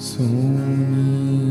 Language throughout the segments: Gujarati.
そう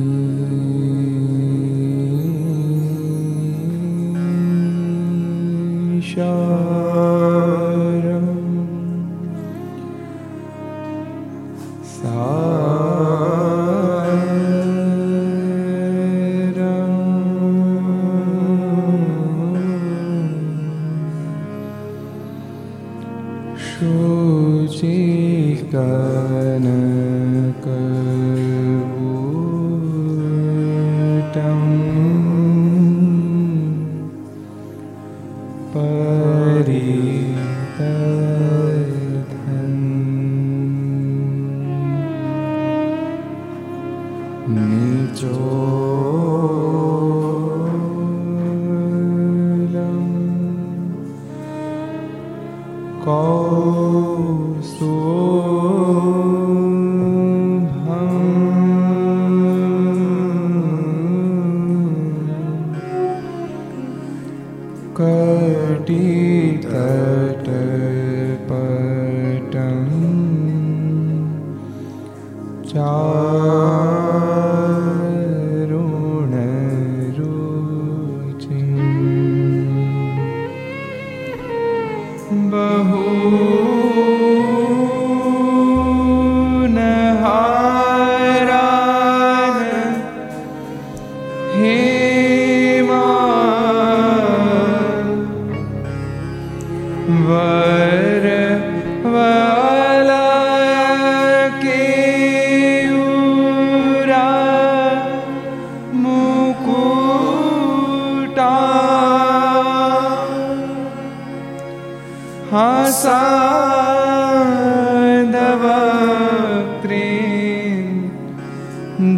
साधवक्त्रीन्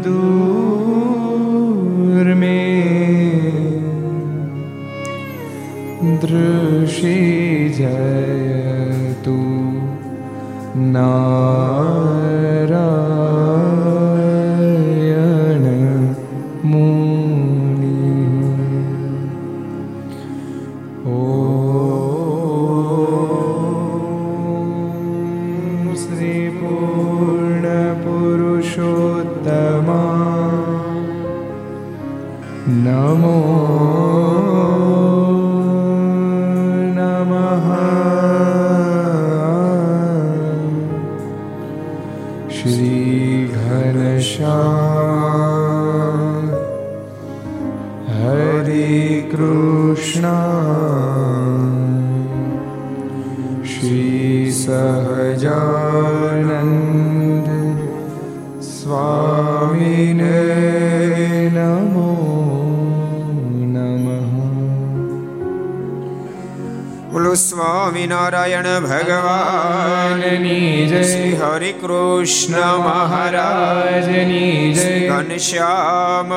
दूर्मे दृशि जयतु ना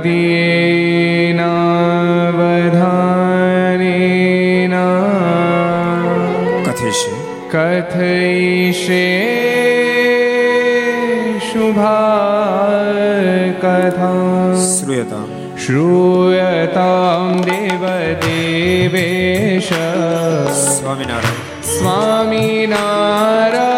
त्वदीयेनावधानेन कथयिष्ये कथयिष्ये शुभा कथा श्रूयताम् श्रूयतां देवदेवेश स्वामिनारायण स्वामिनारायण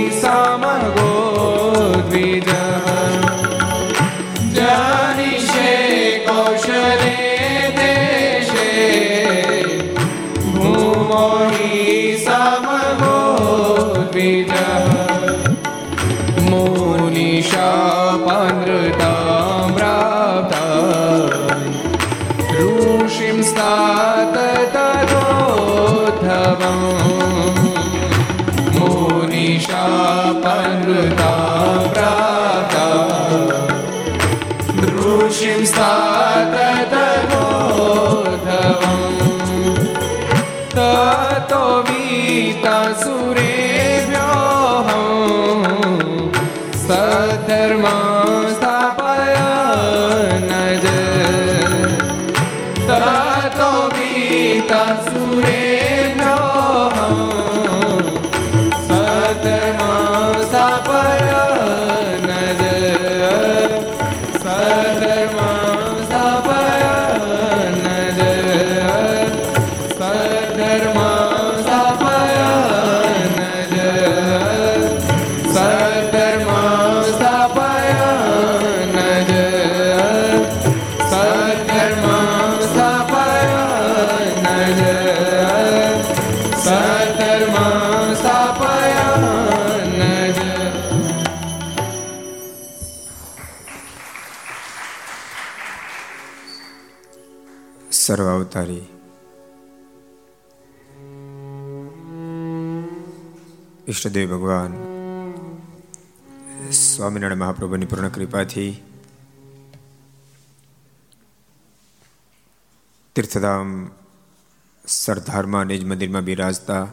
Lisa. का सूर्य ઈષ્ટદેવ ભગવાન, સ્વામિનારાયણ મહાપ્રભુની પૂર્ણ કૃપાથી તીર્થધામ સરદારમાં નિજ મંદિરમાં બિરાજતા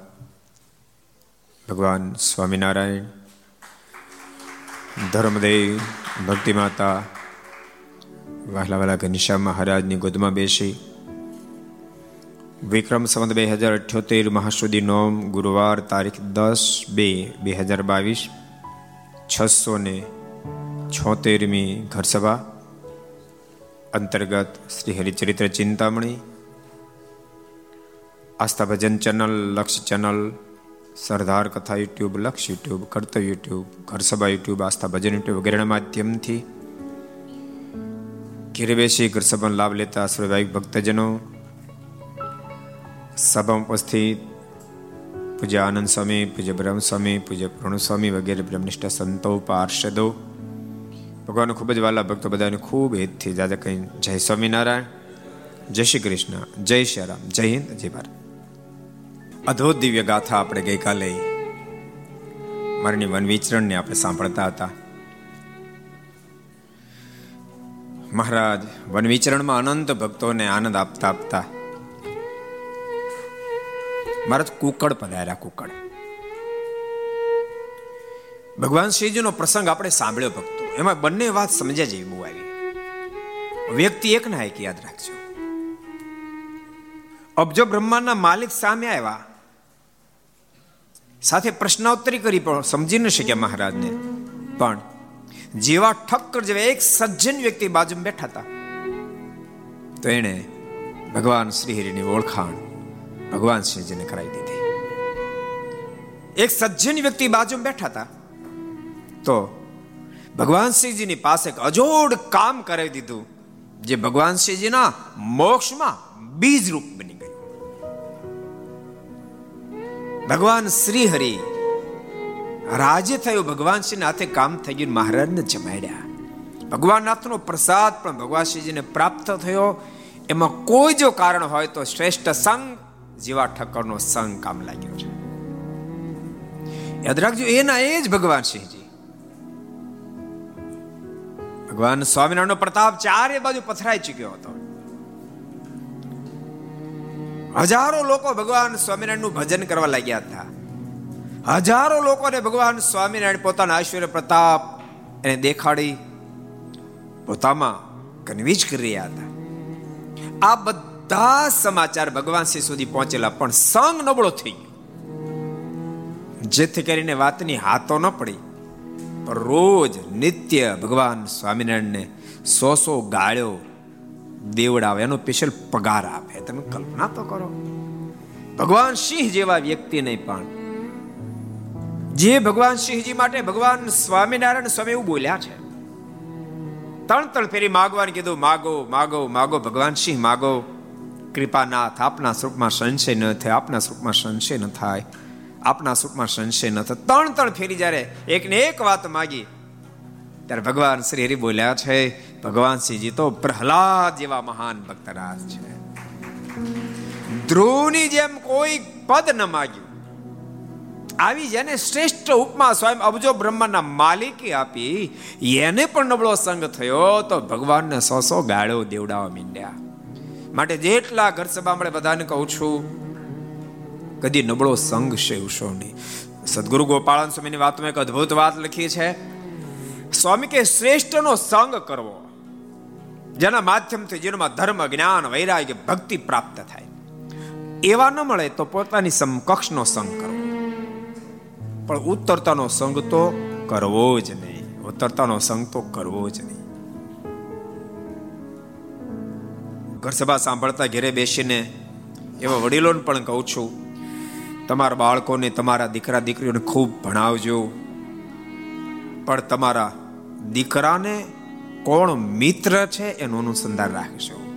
ભગવાન સ્વામિનારાયણ ધર્મદેવ ભક્તિ માતા વહેલા વાલા ઘનશ્યામ મહારાજની ગોદમાં બેસી વિક્રમ સંવત બે હજાર અઠ્યોતેર મહાસુદી નોમ ગુરુવાર તારીખ દસ બે બે હજાર બાવીસ છસો ને છોતેરમી ઘરસભા, અંતર્ગત Shri Haricharitra Chintamani, Aastha Bhajan channel, Laksh channel, Sardar Katha YouTube, Laksh YouTube Kartav YouTube, Gharsabha YouTube, Aastha Bhajan YouTube વગેરેના માધ્યમથી ઘેરે બેસી ઘરસભાનો લાભ લેતા સ્વાભાવિક ભક્તજનો સભા ઉપસ્થિત પૂજ્ય આનંદ સ્વામી, પૂજ્ય બ્રહ્મ સ્વામી, પૂજ્ય પ્રણુ સ્વામી વગેરે બ્રહ્મનિષ્ઠ સંતો, પાર્ષદો. ભગવાન ખૂબ જ વાલા ભક્તો બધાને ખૂબ હેતથી દાદા કહી જય સ્વામિનારાયણ, જય શ્રી કૃષ્ણ, જય શ્રી રામ, જય હિન્દ, જય ભારત. અદ્ભુત દિવ્ય ગાથા આપણે ગઈકાલે મારની વન વિચરણને આપણે સાંભળતા હતા. મહારાજ, વન વિચરણમાં અનંત ભક્તોને આનંદ આપતા આપતા મહારાજ કુકડ પધાર્યા કુકડ ભગવાન શ્રીજીનો પ્રસંગ આપણે સાંભળ્યો ભક્તો. એમાં બંને વાત સમજ્યા જેવી બહુ આવી. વ્યક્તિ એક ના એક યાદ રાખજો. અબજો બ્રહ્માંડના માલિક સામે આવ્યા, સાથે પ્રશ્નોત્તરી કરી, પણ સમજી ન શક્યા મહારાજને. પણ જેવા ઠક્કર જેવા એક સજ્જન વ્યક્તિ બાજુમાં બેઠા હતા, તો એને ભગવાન શ્રી હરિની ઓળખાણ ભગવાન શ્રીજીને કરાવી દીધી. એક સજ્જન વ્યક્તિ બાજુમાં બેઠા હતા. તો ભગવાન શ્રીજીની પાસે એક અજોડ કામ કરાવી દીધું, જે ભગવાન શ્રીજીના મોક્ષમાં બીજ રૂપ બની ગયું. ભગવાન શ્રી હરિ રાજ્ય થયું, ભગવાન શ્રી હાથે કામ થઈ ગયું, મહારાજને જમાડ્યા. ભગવાન નાથનો પ્રસાદ પણ ભગવાન શ્રીજીને પ્રાપ્ત થયો. એમાં કોઈ જો કારણ હોય તો શ્રેષ્ઠ સંગ જેવા ઠક્કરનો સંગ કામ લાગ્યો છે. યાદ રાખજો, એના એ જ ભગવાન સિંહજી ભગવાન સ્વામિનારાયણનો પ્રતાપ ચારે બાજુ પથરાઈ ચૂક્યો હતો. હજારો લોકો ભગવાન સ્વામિનારાયણનું ભજન કરવા લાગ્યા હતા. હજારો લોકોને ભગવાન સ્વામિનારાયણ પોતાના ઐશ્વર્ય પ્રતાપ એને દેખાડી, પોતામાં કન્વિન્સ કરી રહ્યા હતા. આ બધા સમાચાર ભગવાન શ્રી સુધી પહોંચેલા, પણ સંગ નબળો થઈ ગયો. જેથી કરીને વાતની હાથો ન પડી. પણ રોજ નિત્ય ભગવાન સ્વામિનારાયણને સો સો ગાળ્યો દેવડાવે, એનો સ્પેશિયલ પગાર આપે. તમે કલ્પના તો કરો. ભગવાન સિંહ જેવા વ્યક્તિને પણ. જે ભગવાન સિંહજી માટે ભગવાન સ્વામિનારાયણ સ્વામી એવું બોલ્યા છે. ત્રણ ત્રણ ફેરી માગવાનું કીધું, માગો માગો માગો, ભગવાન સિંહ માગો. કૃપાનાથ આપના સ્વરૂપમાં સંશય ન થાય, આપના સ્વરૂપમાં સંશય ન થાય, આપના સ્વરૂપમાં સંશય ન થાય. ત્રણ ત્રણ ફેરી જ્યારે એકને એક વાત માગી, ત્યારે ભગવાન શ્રી હરિ બોલ્યા છે, ભગવાન શ્રીજી તો પ્રહલાદ જેવા મહાન ભક્તરાજ છે. ધ્રુવની જેમ કોઈ પદ ન માગ્યું. આવી જેને શ્રેષ્ઠ ઉપમા સ્વયં અબજો બ્રહ્માના માલિકે આપી, એને પણ નબળો સંગ થયો, તો ભગવાનને સો સો ગાળો દેવડાવવા મીંડ્યા. માટે જેટલા ઘર સભા મળે બધાને કહું છું, કદી નબળો સંઘ સેવશો નહીં સદગુરુ ગોપાળન સ્વામીની વાતમાં એક અદ્ભુત વાત લખી છે સ્વામી કે શ્રેષ્ઠનો સંગ કરવો, જેના માધ્યમથી જીવનમાં ધર્મ, જ્ઞાન, વૈરાગ્ય, ભક્તિ પ્રાપ્ત થાય. એવા ન મળે તો પોતાની સમકક્ષનો સંગ કરવો. પણ ઉત્તરતાનો સંગ તો કરવો જ નહીં. ઉત્તરતાનો સંગ તો કરવો જ નહીં. ઘર સભા સાંભળતા ઘેરે બેસીને એવા વડીલોને પણ કહું છું, તમારા બાળકોને તમારા દીકરા દીકરીઓને ખૂબ ભણાવજો. પણ તમારા દીકરાને કોણ મિત્ર છે એનું અનુસંધાન રાખજો.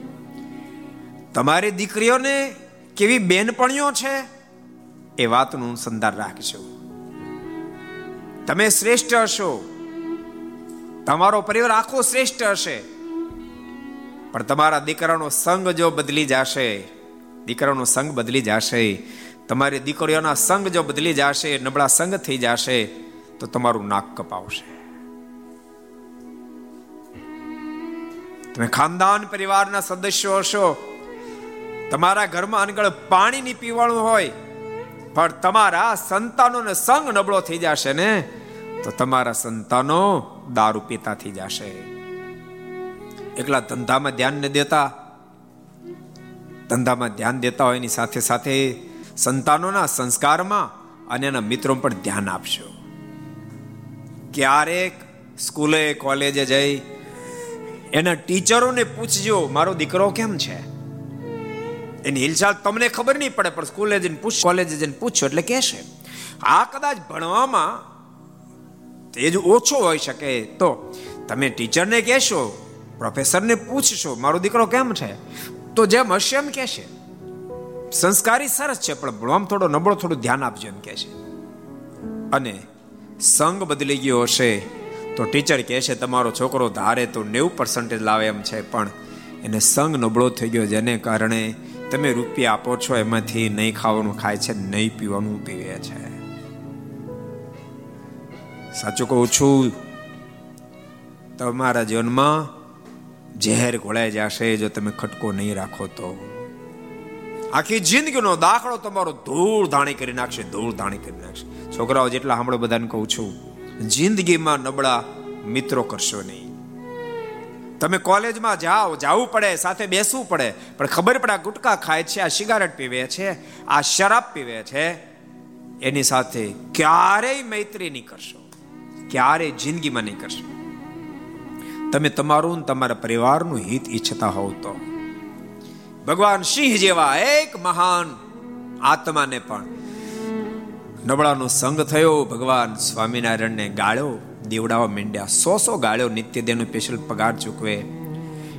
તમારી દીકરીઓને કેવી બેનપણીઓ છે એ વાતનું અનુસંધાન રાખજો. તમે શ્રેષ્ઠ હશો. તમારો પરિવાર આખો શ્રેષ્ઠ હશે. પણ તમારા દીકરાનો સંગ જો બદલી જશે, દીકરાનો સંગ બદલી જશે, તમારી દીકરીઓના સંગ જો બદલી જશે, નબળા સંગ થઈ જશે, તો તમારું નાક કપાવશે. તમે ખાનદાન પરિવારના સદસ્યો હશો. તમારા ઘરમાં અનગળ પાણીની પીવાનું હોય, પણ તમારા સંતાનોને સંગ નબળો થઈ જશે ને, તો તમારા સંતાનો દારૂ પીતા થઈ જશે. એકલા ધંધામાં ધ્યાન ન દેતા. ધંધામાં ધ્યાન દેતા હોય એની સાથે સાથે સંતાનોના સંસ્કારમાં અને એના મિત્રો પર ધ્યાન આપશો ક્યારેક સ્કૂલે, કોલેજે જઈ એના ટીચરોને પૂછજો, મારો દીકરો કેમ છે? એની હિલચાલ તમને ખબર નહીં પડે, પણ સ્કૂલે જઈને પૂછ, કોલેજે જઈને પૂછો એટલે કહેશે. આ કદાચ ભણવામાં તેજ ઓછો હોઈ શકે. તો તમે ટીચરને કહેશો પ્રોફેસરને પૂછશો, મારો દીકરો કેમ છે? તો જેમ હશે એમ કહેશે. સંસ્કારી સરસ છે, પણ ભણવામાં થોડો નબળો, થોડું ધ્યાન આપજો એમ કહેશે. અને સંગ બદલી ગયો હશે, તો ટીચર કહે છે તમારો છોકરો ધારે તો નેવું પર્સન્ટેજ લાવે એમ છે, પણ એને સંગ નબળો થઈ ગયો, જેને કારણે તમે રૂપિયા આપો છો, એમાંથી નહીં ખાવાનું ખાય છે, નહીં પીવાનું પીવે છે. સાચું કહું છું, તમારા જીવનમાં ઝેર ઘોળાઈ જશે જો તમે ખટકો નહીં રાખો તો. આખી જિંદગીનો દાખલો તમારો ધૂળ ધાણી કરી નાખશે, ધૂળ ધાણી કરી નાખશે. છોકરાઓ, જેટલા સાંભળો બધાને કહું છું, જિંદગીમાં નબળા મિત્રો કરશો નહીં. તમે કોલેજમાં જાઓ, જવું પડે, સાથે બેસવું પડે, પણ ખબર પડે આ ગુટકા ખાય છે, આ સિગારેટ પીવે છે, આ શરાબ પીવે છે, એની સાથે ક્યારેય મૈત્રી નહીં કરશો. ક્યારેય જિંદગીમાં નહીં કરશો. તમે તમારું તમારા પરિવારનું હિત ઈચ્છતા હોવ તો. ભગવાન સિંહ જેવા એક મહાન આત્માને પણ નબળાનો સંગ થયો, ભગવાન સ્વામિનારાયણને ગાળ્યો દેવડાવા માંડ્યા સો સો ગાળ્યો નિત્ય દેનો સ્પેશિયલ પગાર ચૂકવે.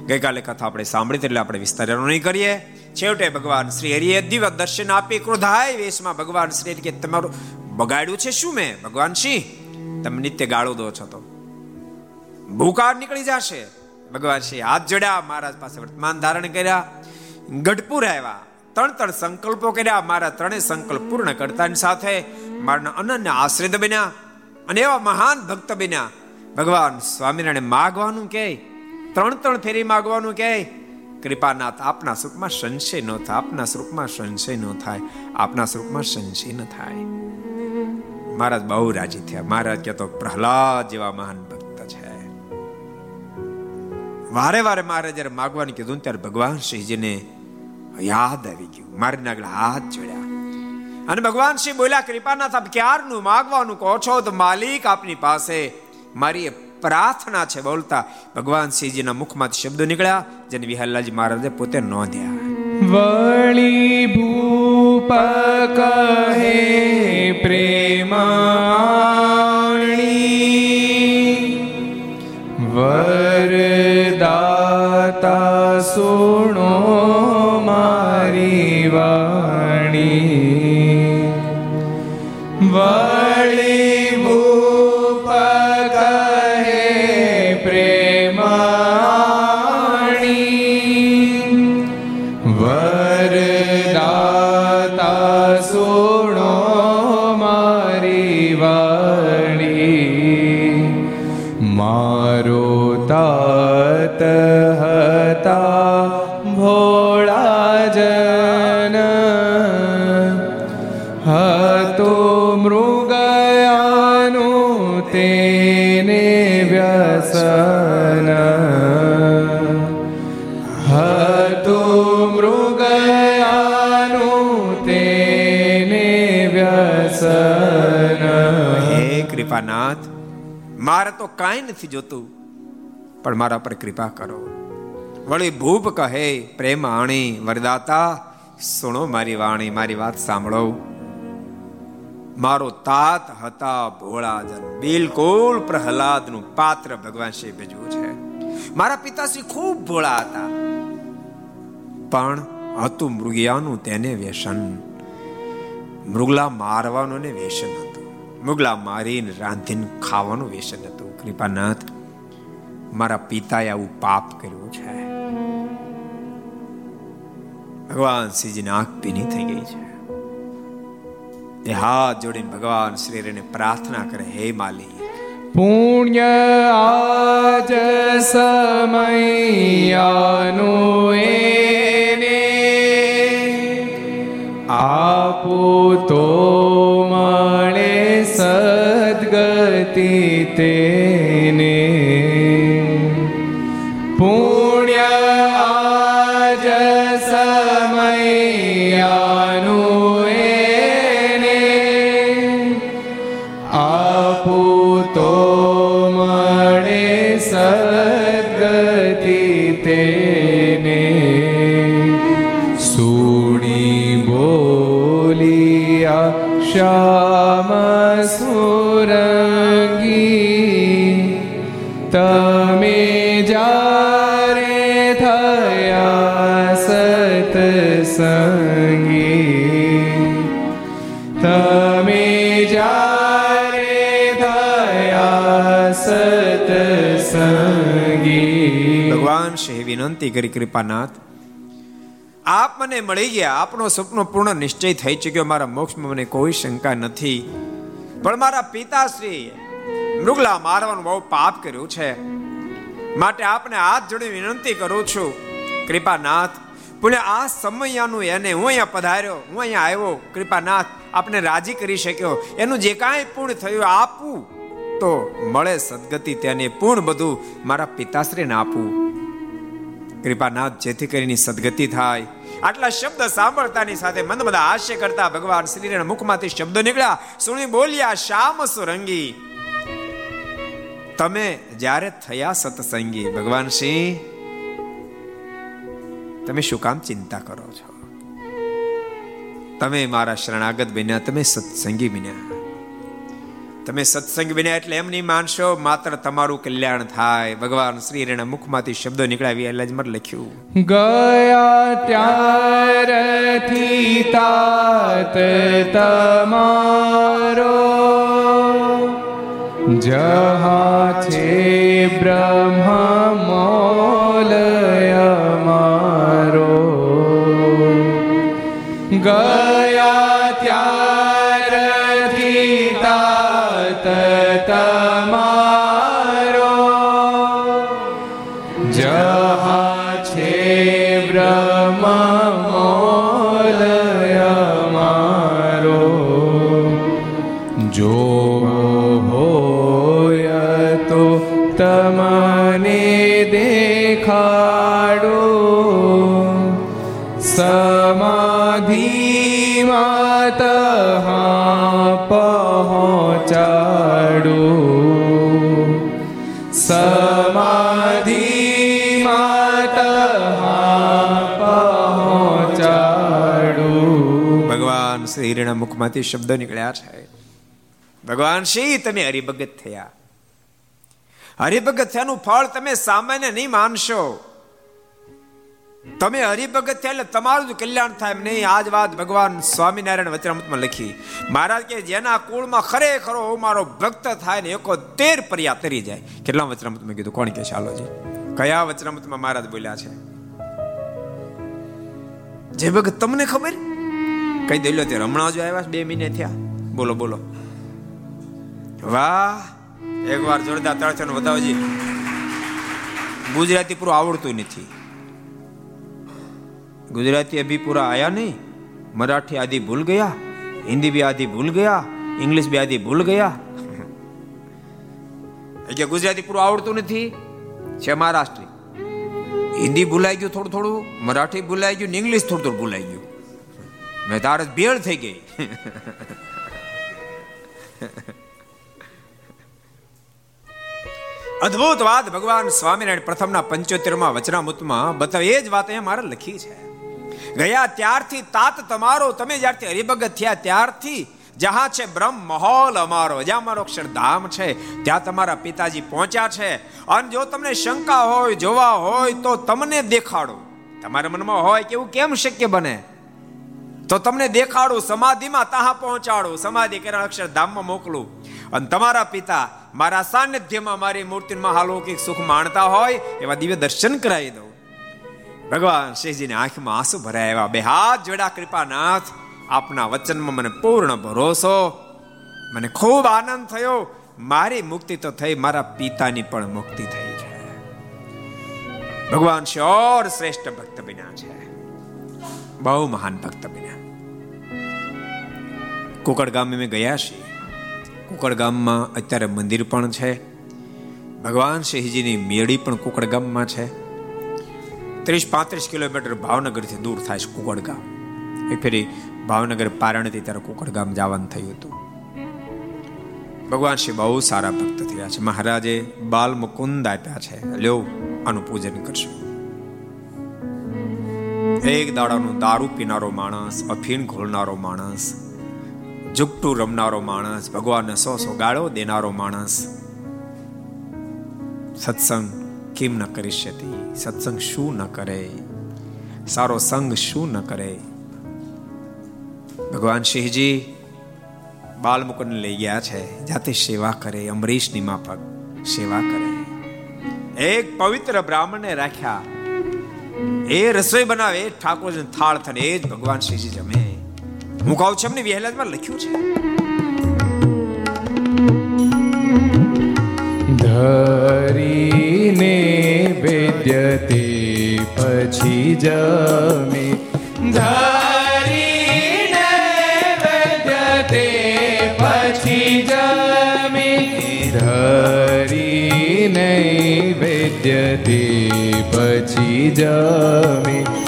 ગઈકાલે કથા આપણે સાંભળી એટલે આપણે વિસ્તારનો નહીં કરીએ. છેવટે ભગવાન શ્રી હરિએ દિવ્ય દર્શન આપી ક્રોધાય વેશમાં ભગવાન શ્રી કે તમારું બગાડ્યું છે શું મેં? ભગવાન સિંહ, તમે નિત્ય ગાળો દો છો તો. ભૂકાર નીકળી જશે. ભગવાન શ્રી હાથ જોડ્યા, મહારાજ પાસે વર્તમાન ધારણ કર્યા. ગઢપુર આવ્યા. ત્રણ ત્રણ સંકલ્પો કર્યા. મારા ત્રણેય સંકલ્પ પૂર્ણ કરતાની સાથે મારા અનન્ય આશ્રિત બન્યા અને એવા મહાન ભક્ત બન્યા. ભગવાન સ્વામિનારાયણ માગવાનું કે, ત્રણ ત્રણ ફેરી માગવાનું કે, કૃપાનાથ, આપના સ્વરૂપમાં સંશય ન થાય, આપના સ્વરૂપમાં સંશય ન થાય, આપના સ્વરૂપમાં સંશય ન થાય. મહારાજ બહુ રાજી થયા. મહારાજ કે તો પ્રહલાદ જેવા મહાન વારે વારે મારે જયારે માગવાનું કીધું ત્યારે ભગવાન શ્રીજીને યાદ આવી ગયું. મારી આગળ હાથ જોડ્યા. અને ભગવાન શ્રી બોલ્યા કૃપાનાથ આપ ક્યારનું માગવાનું કહો છો? તો માલિક આપની પાસે મારી પ્રાર્થના છે. બોલતા ભગવાન શ્રીજીના મુખમાંથી શબ્દો નીકળ્યા, જેને વિહલ્લાજી મહારાજે પોતે નોંધ્યા વળી ભૂપ કહે પ્રેમાણી કૃપાનાથ મારે તો કાંઈ નથી જોતું, પણ મારા પર કૃપા કરો. વળી ભૂપ કહે, પ્રેમ આણી, વરદાતા, સુણો મારી વાણી, મારી વાત સાંભળો. મારો તાત હતા ભોળાજન, બિલકુલ પ્રહલાદનું પાત્ર ભગવાન શ્રી ભજવું છે. મારા પિતાશ્રી ખૂબ ભોળા હતા, પણ હતું મૃગિયાનું તેને વ્યસન. મૃગલા મારવાનું ને વ્યસન હતું. મુગલા મારીને રાંધીને ખાવાનું વ્યસન હતું. કૃપાનાથ, મારા પિતાએ આવું પાપ કર્યું છે. ભગવાન શ્રીજીની આંખ પીની થઈ ગઈ છે. એ હાથ જોડીને ભગવાન શ્રીને પ્રાર્થના કરે, હે માલી પુણ્ય આજ સમયાનું એને આપો તો મળે કરતી તેને. પુણ્ય આજ સમયાનું એને. આપું તો મળે સદગતિ તેને. સુણી બોલિયા શા શ્રી વિનંતી કરી, કૃપાનાથ, આપ મને મળી ગયા. આપનો સપનો પૂર્ણ નિશ્ચય થઈ ચુક્યો. મારા મોક્ષમાં મને કોઈ શંકા નથી. પણ મારા પિતાશ્રી મૃગલા મારવાનું બહુ પાપ કર્યું છે. માટે આપને હાથ જોડી વિનંતી કરું છું. કૃપાનાથ, પુણે આ સમયાનું એને હું અહીંયા પધાર્યો. હું અહીંયા આવ્યો. કૃપાનાથ, આપને રાજી કરી શક્યો. એનું જે કાંઈ પૂર્ણ થયું આપવું તો મળે સદગતિ, તેને પૂર્ણ બધું મારા પિતાશ્રીને આપવું કૃપાનાથ જેથી કરીને સદગતિ થાય. આટલા શબ્દ સાંભળતાની સાથે મંદ મંદ હાસ્ય કરતા ભગવાન શ્રીના મુખમાંથી શબ્દ નીકળ્યા. સુણી બોલ્યા, શ્યામ સુરંગી. તમે જ્યારે થયા સત્સંગી, ભગવાન સિંહ તમે શું કામ ચિંતા કરો છો? તમે મારા શરણાગત બન્યા, તમે સત્સંગી બન્યા. તમે સત્સંગ વિના એટલે એમ નહીં માનશો, માત્ર તમારું કલ્યાણ થાય. ભગવાન શ્રી રેણા મુખમાંથી શબ્દો નીકળાવી એટલે જ મને લખ્યું. ગયા ત્યારથી તાત તમારો જહા છે બ્રહ્મા મોલય મારો ગયા શ્રી હિરણા મુખમાંથી શબ્દો નીકળ્યા છે. ભગવાન શ્રી, તમે હરિભગત થયા. હરિભગત થયાનું ફળ તમે સામાન્ય નહીં માનશો. તમે હરિભગત થયા એટલે તમારું જ કલ્યાણ થાય એમ નહીં. આજ વાત ભગવાન સ્વામિનારાયણ વચનામૃતમાં લખી. મહારાજ કે જેના કુળમાં ખરેખરો મારો ભક્ત થાય ને એકો તેર પર્યા તરી જાય. કેટલા વચનામૃતમાં કીધું? કોણ કે ચાલોજી કયા વચનામૃતમાં મહારાજ બોલ્યા છે? જે ભગત, તમને ખબર? કઈ દેલો તે હમણાં જ આવ્યા બે મહિને થયા. બોલો બોલો. વાહ. એક વાર જોરદાર તળચણ વધાવજી. ગુજરાતી પૂરું આવડતું નથી. ગુજરાતી અભી પૂરા આયા નહીં. મરાઠી આદિ ભૂલ ગયા. હિન્દી બી આદિ ભૂલ ગયા. ઇંગ્લિશ બી આદિ ભૂલ ગયા. કે ગુજરાતી પૂરું આવડતું નથી. છે મહારાષ્ટ્રી. હિન્દી ભૂલાઈ ગયું થોડું થોડું, મરાઠી ભૂલાઈ ગયું ઇંગ્લિશ થોડું થોડું ભૂલાઈ ગયું. મેં તારે ભેળ થઈ ગઈ. અદ્ભુત વાત ભગવાન સ્વામિનારાયણ પ્રથમના પંચોતેરમાં વચનામૃતમાં બતાવે એ જ વાત અહીંયા મારે લખી છે. ગયા ત્યારથી તાત તમારો, તમે જ્યારથી હરિભગત થયા ત્યારથી જહાં છે બ્રહ્મ મહોલ અમારો. જ્યાં અમારો અક્ષરધામ છે, ત્યાં તમારા પિતાજી પહોંચ્યા છે. અને જો તમને શંકા હોય, જોવા હોય, તો તમને દેખાડો. તમારા મનમાં હોય કે એવું કેમ શક્ય બને? તો તમને દેખાડું, સમાધિમાં તાહા પહોંચાડું. સમાધિ કર્યા અક્ષરધામમાં મોકલું. અને તમારા પિતા મારા સાનિધ્યમાં મારી મૂર્તિમાં અલૌકિક સુખ માણતા હોય એવા દિવ્ય દર્શન કરાવી દઉં. ભગવાન શ્રીજીની આંખમાં આંસુ ભરાયા એવા બે હાથ જોડા, કૃપાનાથ, આપના વચનમાં મને પૂર્ણ ભરોસો. મને ખૂબ આનંદ થયો. મારી મુક્તિ તો થઈ, મારા પિતાની પણ મુક્તિ થઈ છે. ભગવાન શ્યોર શ્રેષ્ઠ ભક્ત બન્યા છે. બહુ મહાન ભક્ત બન્યા કુકડ ગામે અમે ગયા છીએ. કુકડ ગામમાં અત્યારે મંદિર પણ છે. ભગવાન શ્રીજીની મેળી પણ કુકડ ગામમાં છે. ત્રીસ પાંત્રીસ કિલોમીટર ભાવનગરથી દૂર થાય છે કુકડ ગામ એક ફેરી ભાવનગર પારણથી ત્યારે કુકડ ગામ જવાનું થયું હતું. ભગવાન શ્રી બહુ સારા ભક્ત થયા છે. મહારાજે બાલ મુકુંદ આપ્યા છે. લ્યો, આનું પૂજન કરશું. એક દાડાનો દારૂ પીનારો માણસ, અફીણ ઘોળનારો માણસ જુગટું રમનારો માણસ, ભગવાનને સો સો ગાળો દેનારો માણસ. સત્સંગ કેમ ન કરી શકે? સત્સંગ શું ન કરે? સારો સંગ શું ન કરે? ભગવાન શિવજી બાલ મુકુંદ લઈ ગયા છે, જાતે સેવા કરે, અમરીશની માફક સેવા કરે. એક પવિત્ર બ્રાહ્મણને રાખ્યા. એ રસોઈ બનાવે ઠાકોરજી થાળ થને એ જ ભગવાન શિવજી જમે. હું કહું છું એમને વહેલાજમાં લખ્યું છે. ધરીને વેદ્યતે પછી જમે. ધરીને વેદ્યતે પછી જમે. ધરીને વેદ્યતે પછી જમે.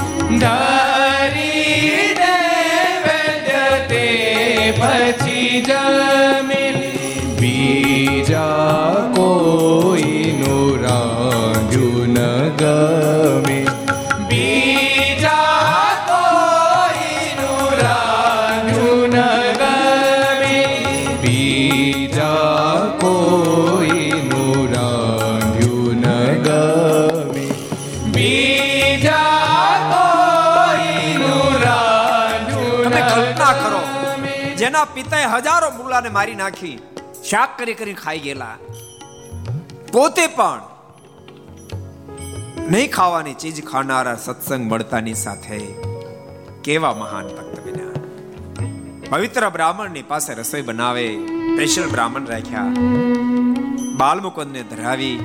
જેના હજારો મુલાને મારી નાખી, શાક કરી કરી ખાઈ ગયેલા. પોતે પણ નહીં ખાવાની ચીજ ખાનારા સત્સંગ મળતાની સાથે કેવા મહાન ભક્ત બન્યા. પવિત્ર બ્રાહ્મણની પાસે રસોઈ બનાવે સ્પેશિયલ બ્રાહ્મણ રાખ્યા. બાલમુકુંદને ધરાવી,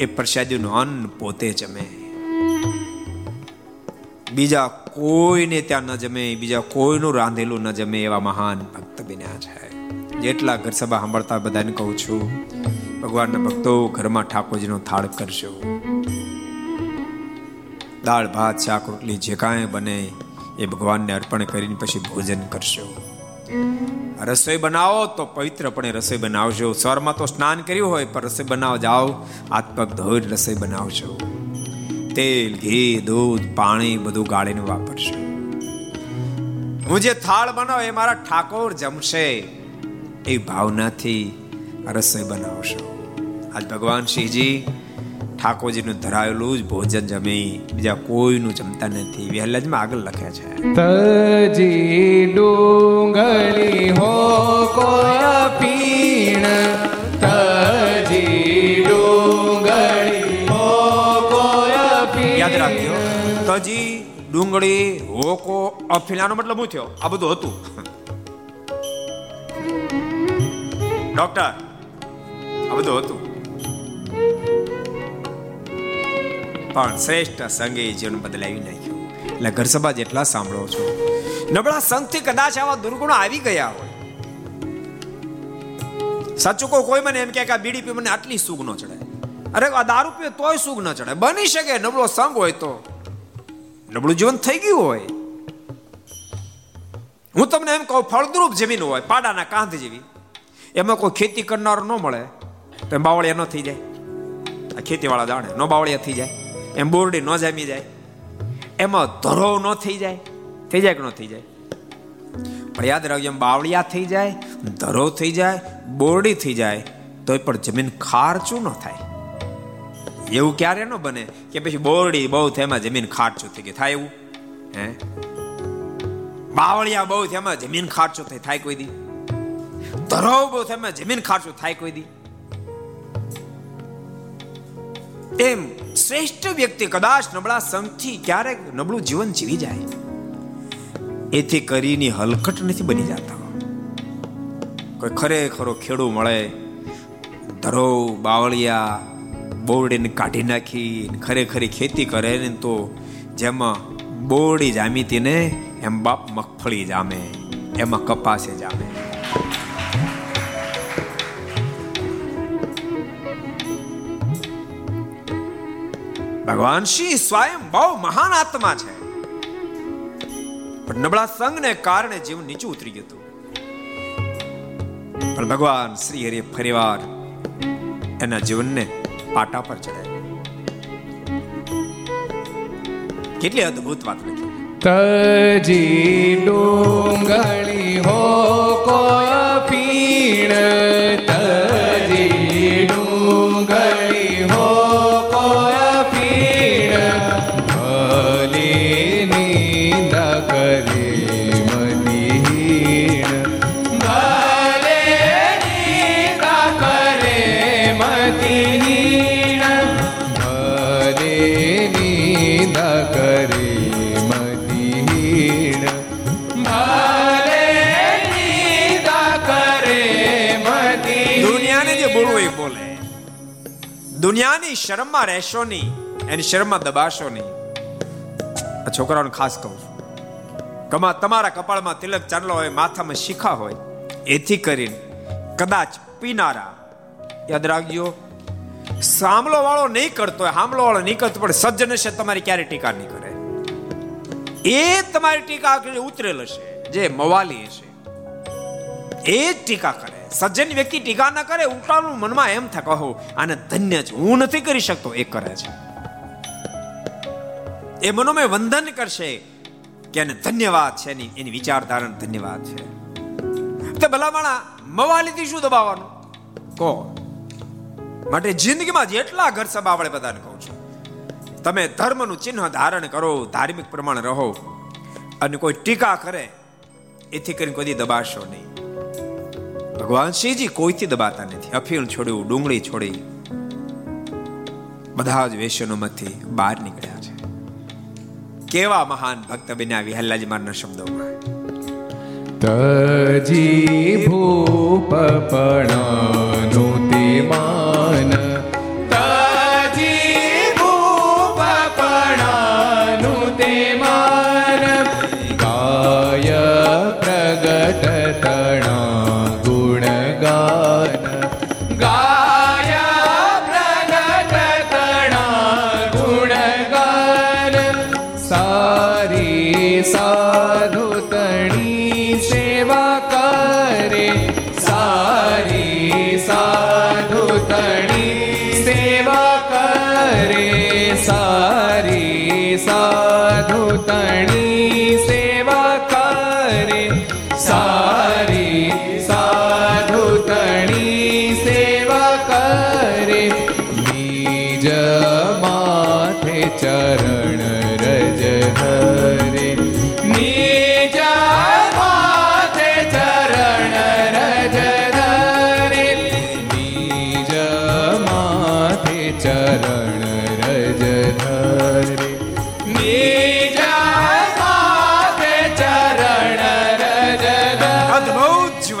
એ પ્રસાદીનું અન્ન પોતે જમે. બીજા કોઈને ત્યાં ન જમે, બીજા કોઈનું રાંધેલું ન જમે એવા મહાન ભક્ત. બન્યા છે. જેટલા ઘર સભા સાંભળતા બધાને કહું છું, ભગવાનના ભક્તો ઘરમાં ઠાકોરજીનો થાળ કરશો દાળ, ભાત, શાક, રોટલી જે કાંઈ બને એ ભગવાનને અર્પણ કરીને પછી ભોજન કરશો રસોઈ બનાવો તો પવિત્રપણે રસોઈ બનાવજો. સવારમાં તો સ્નાન કર્યું હોય પણ રસોઈ બનાવ જાઓ હાથ ધોઈ રસોઈ બનાવજો. તેલ, ઘી, દૂધ, પાણી બધું ગાળીને વાપરશો હું જે થાળ બનાવ એ મારા ઠાકોર જમશે. એ ભાવનાથી રસોઈ બનાવશો. આજ ભગવાન શ્રીજી ઠાકોરજીનું ધરાયેલું જ ભોજન જમી. બીજા કોઈનું જમતા નથી. વહેલાજમાં આગળ લખ્યા છે. તજી ડુંગળી હો કોયા પીણ. તજી ડુંગળી હો કોઈ પીણ. યાદ રાખજો. તજી ડુંગળી હોકો અફીલાનો મતલબ શું થયો? આ બધું હતું. ડોક્ટર, આ બધું હતું. પણ શ્રેષ્ઠ સંગે જીવન બદલાવી નાખ્યું. એટલે ઘર સભા જેટલા સાંભળો છો. નબળા સંઘથી કદાચ આવા દુર્ગુણો આવી ગયા હોય. સાચું કોઈ મને એમ કે આ બીડી પી મને આટલી સુગ ન ચડે અરે, આ દારૂ પીએ તોય સુગ ન ચડે બની શકે નબળો સંગ હોય તો. નબળું જીવન થઈ ગયું હોય. હું તમને એમ કહું, ફળદ્રુપ જમીન હોય, પાડાના કાંધ જેવી. એમાં કોઈ ખેતી કરનાર ન મળે, તો એમ બાવળિયા ન થઈ જાય. આ ખેતીવાળા જાણે નો બાવળિયા થઈ જાય. એમ બોરડી ન જામી જાય. એમાં ધરો ન થઈ જાય. થઈ જાય કે ન થઈ જાય? પણ યાદ રાખજો, એમ બાવળિયા થઈ જાય, ધરો થઈ જાય, બોરડી થઈ જાય, તોય પણ જમીન ખારચું ન થાય. એવું ક્યારે ન બને કે પછી બોરડી બહુ થેમાં જમીન ખારચું થઈ ગઈ. થાય એવું? હે? બાવળિયા બહુ થેમાં જમીન ખારચું થઈ થાય કોઈ દી. ધરો બહુ થેમાં જમીન ખારચું થાય કોઈ દી. એમ શ્રેષ્ઠ વ્યક્તિ કદાચ નબળા સંઘથી ક્યારેક નબળું જીવન જીવી જાય. એથી કરીને હલકટ નથી બની જતા. કોઈ ખરેખરો ખેડૂ મળે ધરો બાવળિયા બોરડીને કાઢી નાખી, ખરેખરી ખેતી કરે ને તો જેમાં બોરડી જામી ને એમ બાપ મગફળી જામે, એમાં કપાસે જામે. ભગવાન શ્રી સ્વયં બહુ મહાન આત્મા છે. પણ નબળા સંઘને કારણે જીવન નીચું ઉતરી ગયું હતું. પણ ભગવાન શ્રી હરિ ફરીવાર એના જીવનને પાટા પર ચડાય કેટલી અદ્ભુત વાત લખી તજી ડુંગળી હો કો પીણ તજી દુનિયાની શરમમાં રહેશો નહીં, એની શરમમાં દબાશો નહીં. આ છોકરાઓને ખાસ કહું છું. કમા તમારા કપાળમાં તિલક ચાંદલો હોય, માથામાં શીખા હોય, એથી કરીને કદાચ પીનારા, યાદ રાખજો સામલો વાળો નહીં કરતો હોય સાંભળો વાળો નહીં કરતો, પણ સજ્જન છે તમારી ક્યારે ટીકા નહીં કરે. એ તમારી ટીકા ઉતરેલ હશે, જે મવાલી હશે, એ જ ટીકા કરે. સજ્જન વ્યક્તિ ટીકા ન કરે ઉલટાનું મનમાં એમ થાય કહો આને ધન્ય છે હું નથી કરી શકતો, એ કરે છે. એ મનોમય વંદન કરશે કે એને ધન્યવાદ છે એની એની વિચારધારણ ધન્યવાદ છે. તે ભલામણા, મવાલીથી શું દબાવવાનું? કહો માટે જિંદગીમાં જેટલા ઘર સભા આપણે બધાને કહું છું, તમે ધર્મનું ચિહ્ન ધારણ કરો, ધાર્મિક પ્રમાણે રહો, અને કોઈ ટીકા કરે, એથી કરીને કોઈ દબાશો નહીં. ભગવાન શ્રીજી કોઈથી દબાતા નથી? અફીણ છોડ્યું, ડુંગળી છોડી. બધા જ વેસનોમાંથી બહાર નીકળ્યા છે. કેવા મહાન ભક્ત બન્યા વિહલ્લાજી મારના શબ્દોમાં? તજી ભૂપ પણાનું તે માન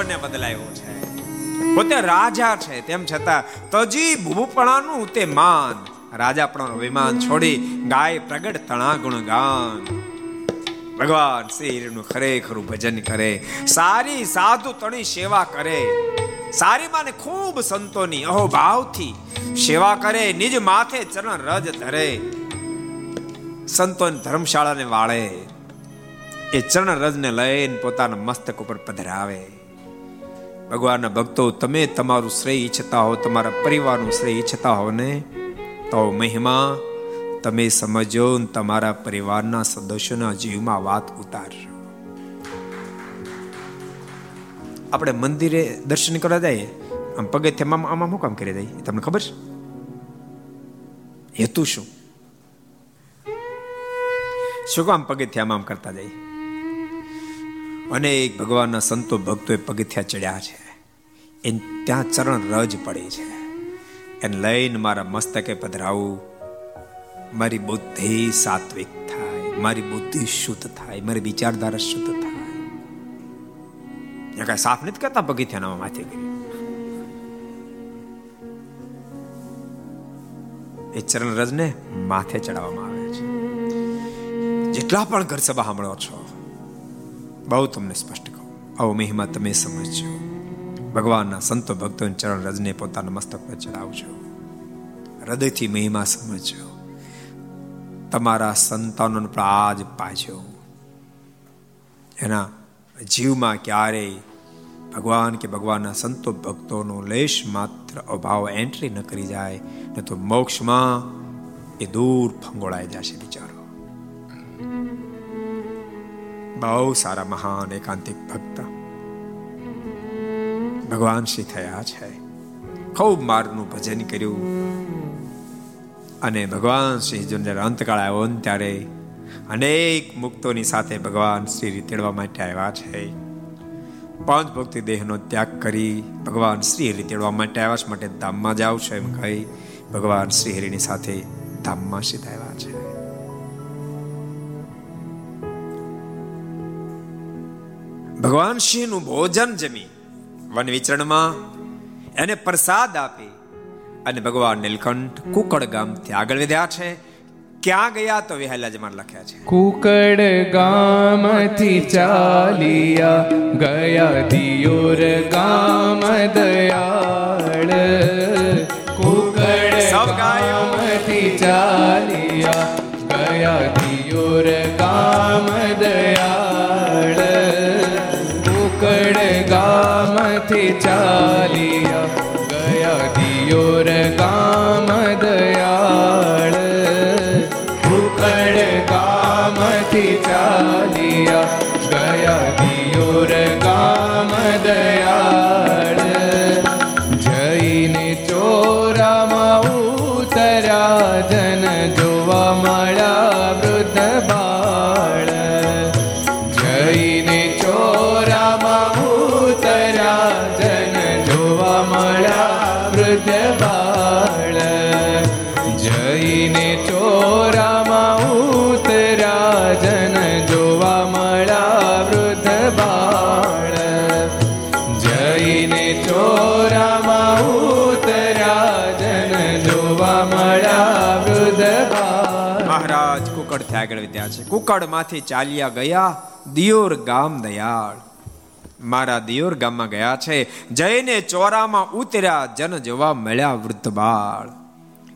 અદ્ભુત બદલાયો છે. પોતે રાજા છે, તેમ છતાં તજી ભૂપણાનું તે માન. રાજાપણાનું વિમાન છોડી ગાય પ્રગટ તણા ગુણગાન ભગવાન શ્રીનું ખરેખરું ભજન કરે, સારી સાધુ તણી સેવા કરે. સારી માને ખૂબ સંતોની અહોભાવથી સેવા કરે, નિજ માથે ચરણ રજ ધરે. સંતોન ધર્મશાળાને વાળે, એ ચરણ રજને લઈને પોતાના મસ્તક ઉપર પધરાવે. ભગવાનના ભક્તો, તમે તમારું શ્રેય ઈચ્છતા હો, તમારા પરિવારનું શ્રેય ઈચ્છતા હો ને, તો મહિમા, તમે સમજો તમારા પરિવારના સદસ્યોના જીવમાં વાત ઉતાર આપણે મંદિરે દર્શન કરવા જઈએ, આમ પગથિયામાં આમાં શું કામ કરી દઈએ? તમને ખબર છે? હેતુ શું? શું કામ પગથિયામાં આમ કરતા જઈએ? અનેક ભગવાનના સંતો ભક્તોએ પગથિયા ચડ્યા છે. એ ત્યાં ચરણ રજ પડે છે. એને લઈને મારા મસ્તકે પધરાવું. મારી બુદ્ધિ સાત્વિક થાય, મારી બુદ્ધિ શુદ્ધ થાય, મારી વિચારધારા શુદ્ધ થાય. કાંઈ સાફ નથી કરતા પગથિયાના માથે કરી. એ ચરણ રજને માથે ચડાવવામાં આવે છે. જેટલા પણ ઘર સભા સાંભળો છો, બહુ તમને સ્પષ્ટ કહું. આવો મહિમા તમે સમજજો. ભગવાનના સંતો ભક્તોને ચરણ રજને પોતાના મસ્તક પર ચડાવજો. હૃદયથી મહિમા સમજજો. તમારા સંતાનોને પણ આજ પાછો એના જીવમાં ક્યારેય ભગવાન કે ભગવાનના સંતો ભક્તોનો લેશ માત્ર અભાવ એન્ટ્રી ન કરી જાય, ન તો મોક્ષમાં એ દૂર ફંગોળાઈ જશે બિચારો. બહુ સારા મહાન એકાંતિક ભક્ત. ભગવાન શ્રી થયા છે. ખૂબ મારનું ભજન કર્યું. અને ભગવાન શ્રી જો અંતકાળ આવ્યો ત્યારે અનેક મુક્તોની સાથે ભગવાન શ્રી તેડવા માટે આવ્યા છે. પાંચ ભક્તિ દેહનો ત્યાગ કરી ભગવાન શ્રી હરિ તેડવા માટે આવ્યા છે, માટે ધામમાં જાવ છો એમ કહી ભગવાન શ્રી હરિની સાથે ધામમાં સીધા આવ્યા છે. ભગવાન શ્રીનું ભોજન જમી વન વિચરણમાં એને પ્રસાદ આપી અને ભગવાન નીલકંઠ કુકડ ગામથી આગળ વધ્યા છે. ક્યાં ગયા તો વિહાલાજમાં લખ્યા છે. કુકડ ગામથી ચાલિયા ગયા દિયોર ગામ દયાળ. કુકડ ગામથી ચાલિયા ગયા દિયોર ગામ દયાળ. ગામથી ચાલિયા ગયા દિયોર ગામ. મહારાજ કુકડથી આગળ વધ્યા છે. કુકડમાંથી ચાલ્યા ગયા દિયોર ગામ દયાળ. મારા દિયોર ગામમાં ગયા છે. જઈને ચોરામાં ઉતર્યા જન જોવા મળ્યા વૃદ્ધ બાળ.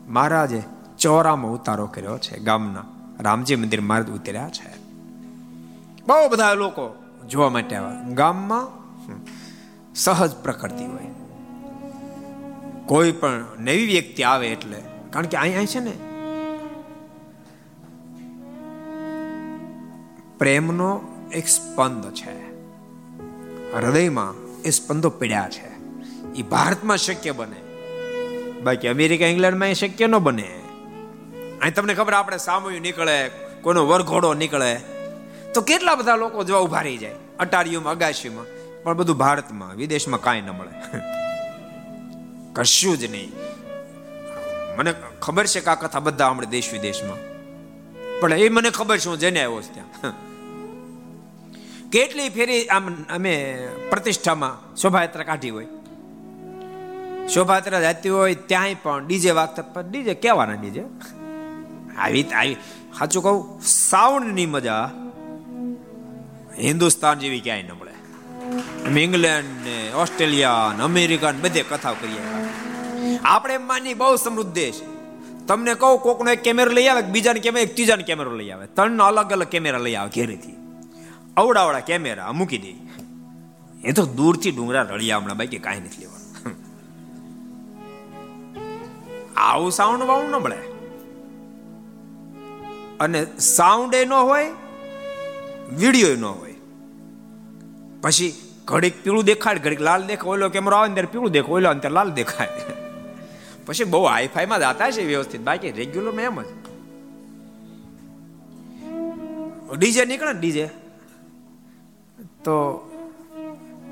મહારાજે ચોરામાં ઉતારો કર્યો છે ગામના. રામજી મંદિર માર્ગ ઉતર્યા છે. બહુ બધા લોકો જોવા માટે આવ્યા. ગામમાં સહજ પ્રકૃતિ હોય. કોઈ પણ નવી વ્યક્તિ આવે એટલે. કારણ કે અહીંયા છે ને પ્રેમનો એક સ્પંદ છે. હૃદયમાં એ સ્પંદો પીડ્યા છે. એ ભારતમાં શક્ય બને. બાકી અમેરિકા, ઇંગ્લેન્ડમાં એ શક્ય ન બને. અહીં તમને ખબર આપણે સામૂહિક નીકળે કોનો વરઘોડો નીકળે. તો કેટલા બધા લોકો જોવા ઊભા રહી જાય? અટારીઓમાં, અગાશીમાં. પણ બધું ભારતમાં, વિદેશમાં કાંઈ ન મળે. કશું જ નહીં. મને ખબર છે કે આ કથા બધા આપણે દેશ વિદેશમાં પણ એ મને ખબર છે હું જઈને આવ્યો છું ત્યાં. કેટલી ફેરી આમ અમે પ્રતિષ્ઠામાં શોભાયાત્રા કાઢી હોય. શોભાયાત્રા જતી હોય ત્યાંય પણ ડીજે વાગતા પણ ડીજે કેવાના ડીજે. આવી આવી સાચું કહું, સાઉન્ડની મજા હિન્દુસ્તાન જેવી ક્યાંય ન મળે. અમે ઇંગ્લેન્ડ ને ઓસ્ટ્રેલિયા ને અમેરિકા ને બધે કથા કરીએ. આપણે માની બહુ સમૃદ્ધ દેશ. તમને કહું, કોકનો એક કેમેરો લઈ આવે બીજાને કેમેરો એક ત્રીજાને કેમેરો લઈ આવે. ત્રણ અલગ અલગ કેમેરા લઈ આવે ઘેરેથી. અવડાવડા કેમેરા મૂકી દે. એ તો દૂરથી ડુંગરા રળિયા હમણાં બાકી કાંઈ નથી લેવાનું. આવું સાઉન્ડ વાઉન્ડ ન મળે. અને સાઉન્ડ એ ન હોય વીડિયો ન હોય. પછી ઘડીક પીળું દેખાય ઘડીક લાલ દેખાય ઓલો કેમેરો આવે ને પીળું દેખાય ઓલો ત્યારે લાલ દેખાય પછી બહુ હાઈફાઈમાં દાતા છે વ્યવસ્થિત. બાકી રેગ્યુલરમાં એમ જ. ડીજે નીકળે ને ડીજે? તો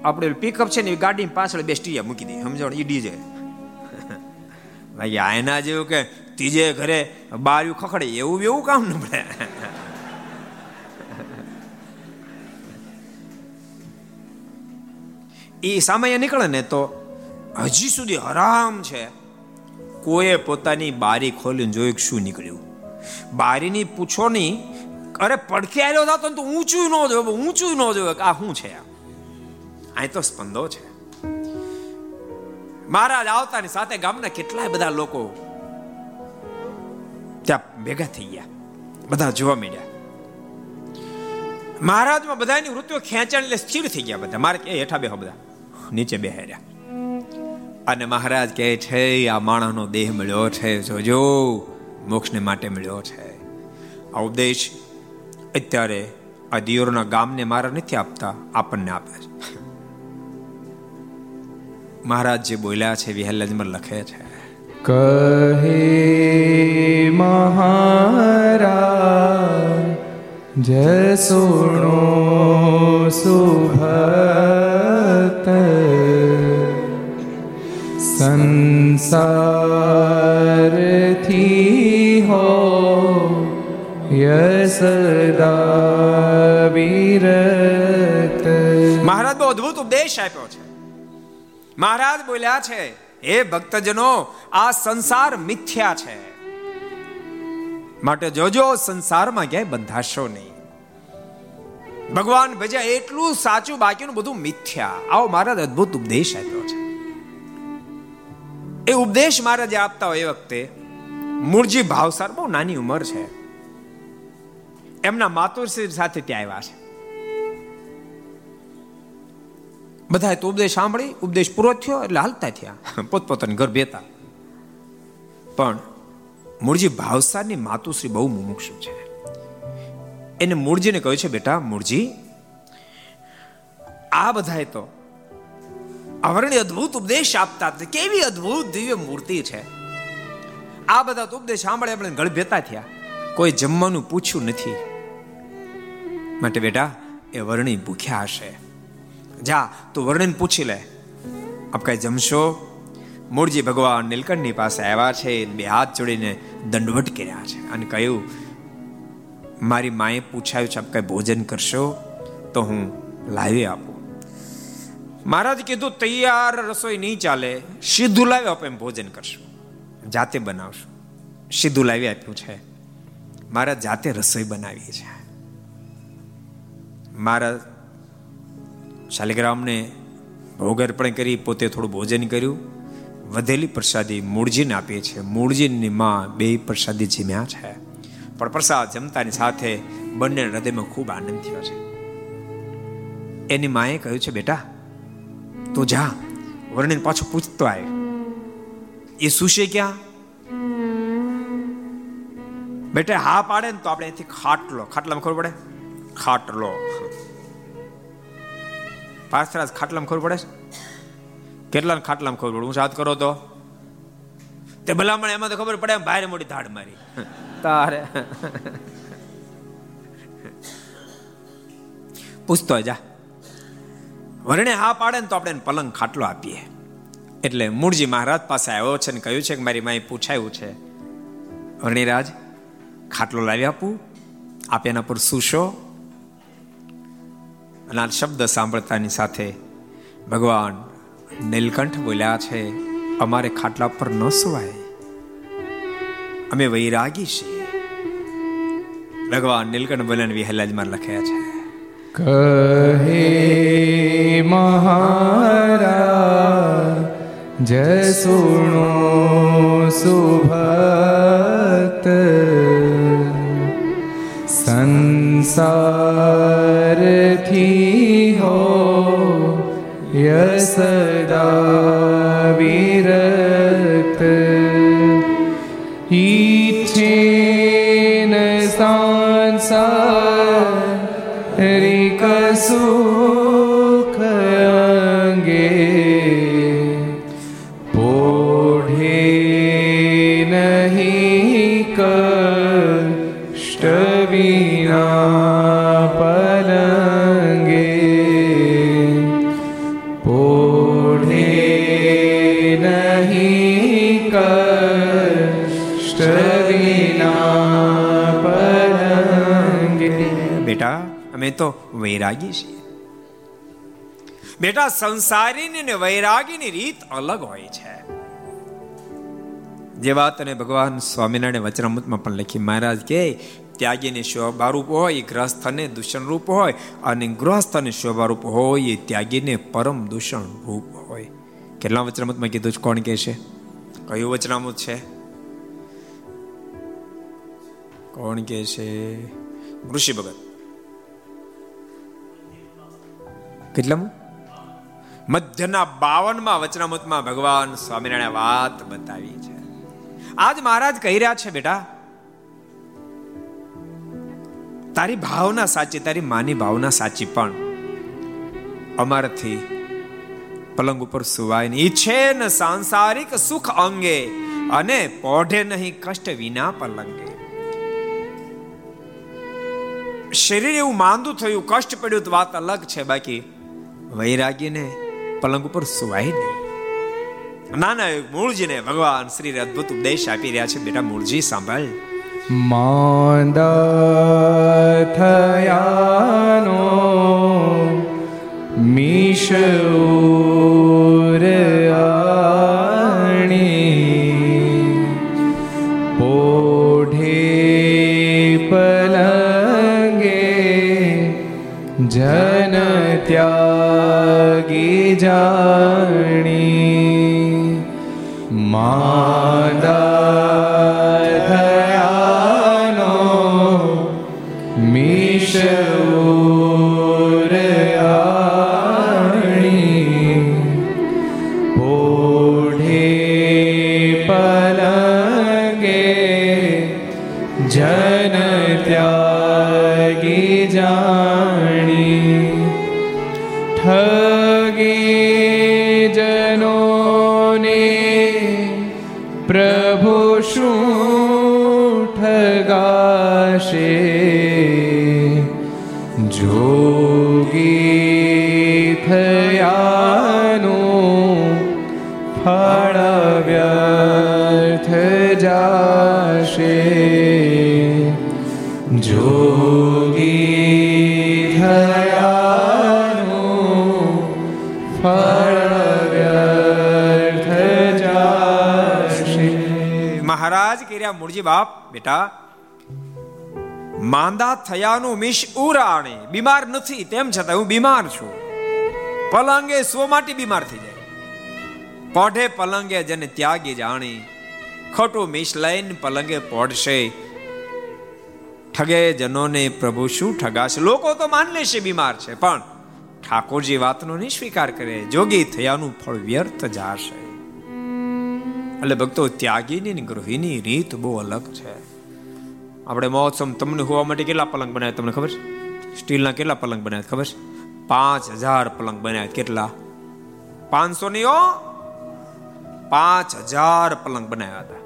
આપણે પિકઅપ છે ને એ ગાડી પાછળ બે સ્ટીરિયા મૂકી દઈએ. સમજણ? એ ડીજે. ભાઈ આયના જેવું કે ત્રીજે ઘરે બાર્યું ખખડે, એવું એવું કામ ન પડે. એ સામાન્ય નીકળે ને તો હજી સુધી હરામ છે. કોઈએ પોતાની બારી ખોલીને જોયું શું નીકળ્યું. બારીની પૂછો નહીં અરે પડખે આવ્યો હતો તો ઊંચું ન જોવે ઊંચું ન જોવે આ શું છે આ? તો સ્પંદો છે. મહારાજ આવતાની સાથે ગામના કેટલાય બધા લોકો ત્યાં ભેગા થઈ ગયા. બધા જોવા મળ્યા મહારાજમાં બધાની વૃત્તિઓ ખેંચાણ એટલે સ્થિર થઈ ગયા બધા. મારે કે હેઠા બેહો બધા. નીચે બેહાર્યા અને મહારાજ કહે છે, આ માણસનો દેહ મળ્યો છે. જોજો મોક્ષને માટે મળ્યો છે. આ ઉપદેશ અત્યારે આ દિયોરના ગામને મારા નથી આપતા, આપણને આપે છે. મહારાજ જે બોલ્યા છે વિહલ્લાજમાં લખે છે. કહે મહારા જય સુણો સુભત. સંસારથી હો યસદા વિરત મહારાજ બહુ અદ્ભુત ઉપદેશ આપ્યો છે. મહારાજ બોલ્યા છે, હે ભક્તજનો, આ સંસાર મિથ્યા છે. માટે જોજો, સંસારમાં ક્યાંય બંધાશો નહીં. ભગવાન ભજ્યા એટલું સાચું બાકીનું બધું મિથ્યા. આવો મહારાજ અદ્ભુત ઉપદેશ આપ્યો છે. એ ઉપદેશ મહારાજે આપતા હોય એ વખતે, મૂળજી ભાવસાર બહુ નાની ઉંમર છે. એમના માતુશ્રી સાથે ત્યાં આવ્યા છે. બધાએ તો ઉપદેશ સાંભળી, ઉપદેશ પૂરો થયો એટલે હાલતા થયા. પોતપોતાની ઘર બેતા. પણ મૂળજી ભાવસારની માતુશ્રી બહુ મુમુક્ષુ છે. એને મૂળજીને કહ્યું છે, બેટા, મૂળજી, આ બધાએ તો આવરણી અદ્ભુત ઉપદેશ આપતા કેવી અદ્ભુત દિવ્ય મૂર્તિ છે. આ બધા ઉપદેશ સાંભળે આપણે ગળભેતા થયા. કોઈ જમવાનું પૂછ્યું નથી. માટે બેટા, એ વર્ણી ભૂખ્યા હશે. જા, તું વર્ણિને પૂછી લે. આપ કઈ જમશો? મૂળજી ભગવાન નીલકંઠની પાસે આવ્યા છે. બે હાથ જોડીને દંડવટ કર્યા છે. અને કહ્યું, મારી માએ પૂછાયું છે, આપ કઈ ભોજન કરશો? તો હું લાવી આપું. મહારાજ કીધું, તૈયાર રસોઈ નહીં ચાલે, સીધું લાવી આપે ભોજન કરશું. જાતે બનાવશું. સીધું લાવી આપ્યું છે. મારા જાતે રસોઈ બનાવી છે. મારા શાલિગ્રામને ભોગ અર્પણ કરી પોતે થોડું ભોજન કર્યું. વધેલી પ્રસાદી મૂળજીને આપીએ છીએ. મૂળજીની માં બે પ્રસાદી જીમ્યા છે. પણ પ્રસાદ જમતાની સાથે બંને હૃદયમાં ખૂબ આનંદ થયો છે. એની માએ કહ્યું છે, બેટા તું જા વર્ણિન પાછું પૂછતો આવે એ સુશે ક્યાં? બેટા હા પાડે ને તો આપણે અહીંથી ખાટલો ખાટલામાં ખબર પડે? ખાટલો. પાસરાજ ખાટલામાં ખબર પડે કેટલા ખાટલામાં ખબર પડે? હું સાથ કરો તો? તે ભલામણ એમાં તો ખબર પડે બહાર મોટી ધાડ મારી. તારે. પૂછતો જા. વર્ણે હા પાડે ને તો આપણે પલંગ ખાટલો આપીએ. એટલે મૂળજી મહારાજ પાસે આવ્યો છે ને કહ્યું છે કે મારી માએ પૂછાયું છે, વર્ણિરાજ, ખાટલો લાવી આપું? આપ એના પર સુશો? અને આ શબ્દ સાંભળતાની સાથે ભગવાન નીલકંઠ બોલ્યા છે, અમારે ખાટલા પર ન સુવાય. અમે વૈરાગી છીએ. ભગવાન નીલકંઠ બોલ્યા વિહલાજમાં લખ્યા છે કહે મહારાજ જય સુણો સુભત સંસારથી હો યસદા અમે તો વૈરાગી છીએ. બેટા, સંસારીની ને વૈરાગીની રીત અલગ હોય છે. જે વાત અને ભગવાન સ્વામિનારાયણ વચનામૃતમાં પણ લખી, મહારાજ કે, ત્યાગીને શોભારૂપ હોય એ ગ્રહસ્થને દૂષણ રૂપ હોય અને ગૃહસ્થને શોભારૂપ હોય, એ ત્યાગીને પરમ દૂષણ રૂપ હોય. કેટલા વચનામૃતમાં કીધું છે? કોણ કે છે? કયું વચનામૃત છે? કોણ કે છે? ઋષિ ભગત. કેટલામાં મધ્યના બાવનમાં વચનામૃતમાં ભગવાન સ્વામિનારાયણ વાત બતાવી છે. આજ મહારાજ કહી રહ્યા છે, બેટા, તારી ભાવના સાચી, તારી માની ભાવના સાચી, પણ અમારાથી પલંગ ઉપર સુવાય નહીં ઈચ્છે ને સાંસારિક સુખ અંગે અને પોઢે નહીં કષ્ટ વિના પલંગે. શરીર એવું માંદું થયું, કષ્ટ પડ્યું તો વાત અલગ છે, બાકી વૈરાગીને પલંગ ઉપર સુવાય નહીં. નાના મૂળજીને ભગવાન શ્રી અદભુત ઉપદેશ આપી રહ્યા છે. બેટા, મૂળજી, સાંભળ. માંદા થયાનો મિશ પોઢે પલંગે ત્યાગી જાણી. માદા ઠગાશે જોગી થયાનું ફળ વ્યર્થ જાશે જોગી થયાનું ફળ વ્યર્થ જાશે મહારાજ કર્યા મૂળજી બાપ બેટા માંદા થયાનું મિશ ઉરાણે. બીમાર નથી, તેમ છતાં હું બીમાર છું. પલંગે સો માટે બીમાર થઈ જાય. પોઢે પલંગે જેને ત્યાગી જાણી. ખોટું મિશ લઈને પલંગે પોઢશે. ઠગે જનોને પ્રભુ શું ઠગાશે? લોકો તો માન લેશે બીમાર છે, પણ ઠાકોરજી વાતનો નહીં સ્વીકાર કરે. જોગી થયાનું ફળ વ્યર્થ જાશે. એટલે ભક્તો ત્યાગીની ગૃહિણી રીત બહુ અલગ છે. આપણે મહોત્સવ તમને હોવા માટે કેટલા પલંગ બનાવ્યા તમને ખબર? છે સ્ટીલના કેટલા પલંગ બનાવ્યા ખબર? છે પાંચ હજાર પલંગ બનાવ્યા. કેટલા? પાંચસો ની ઓ પાંચ હજાર પલંગ બનાવ્યા હતા.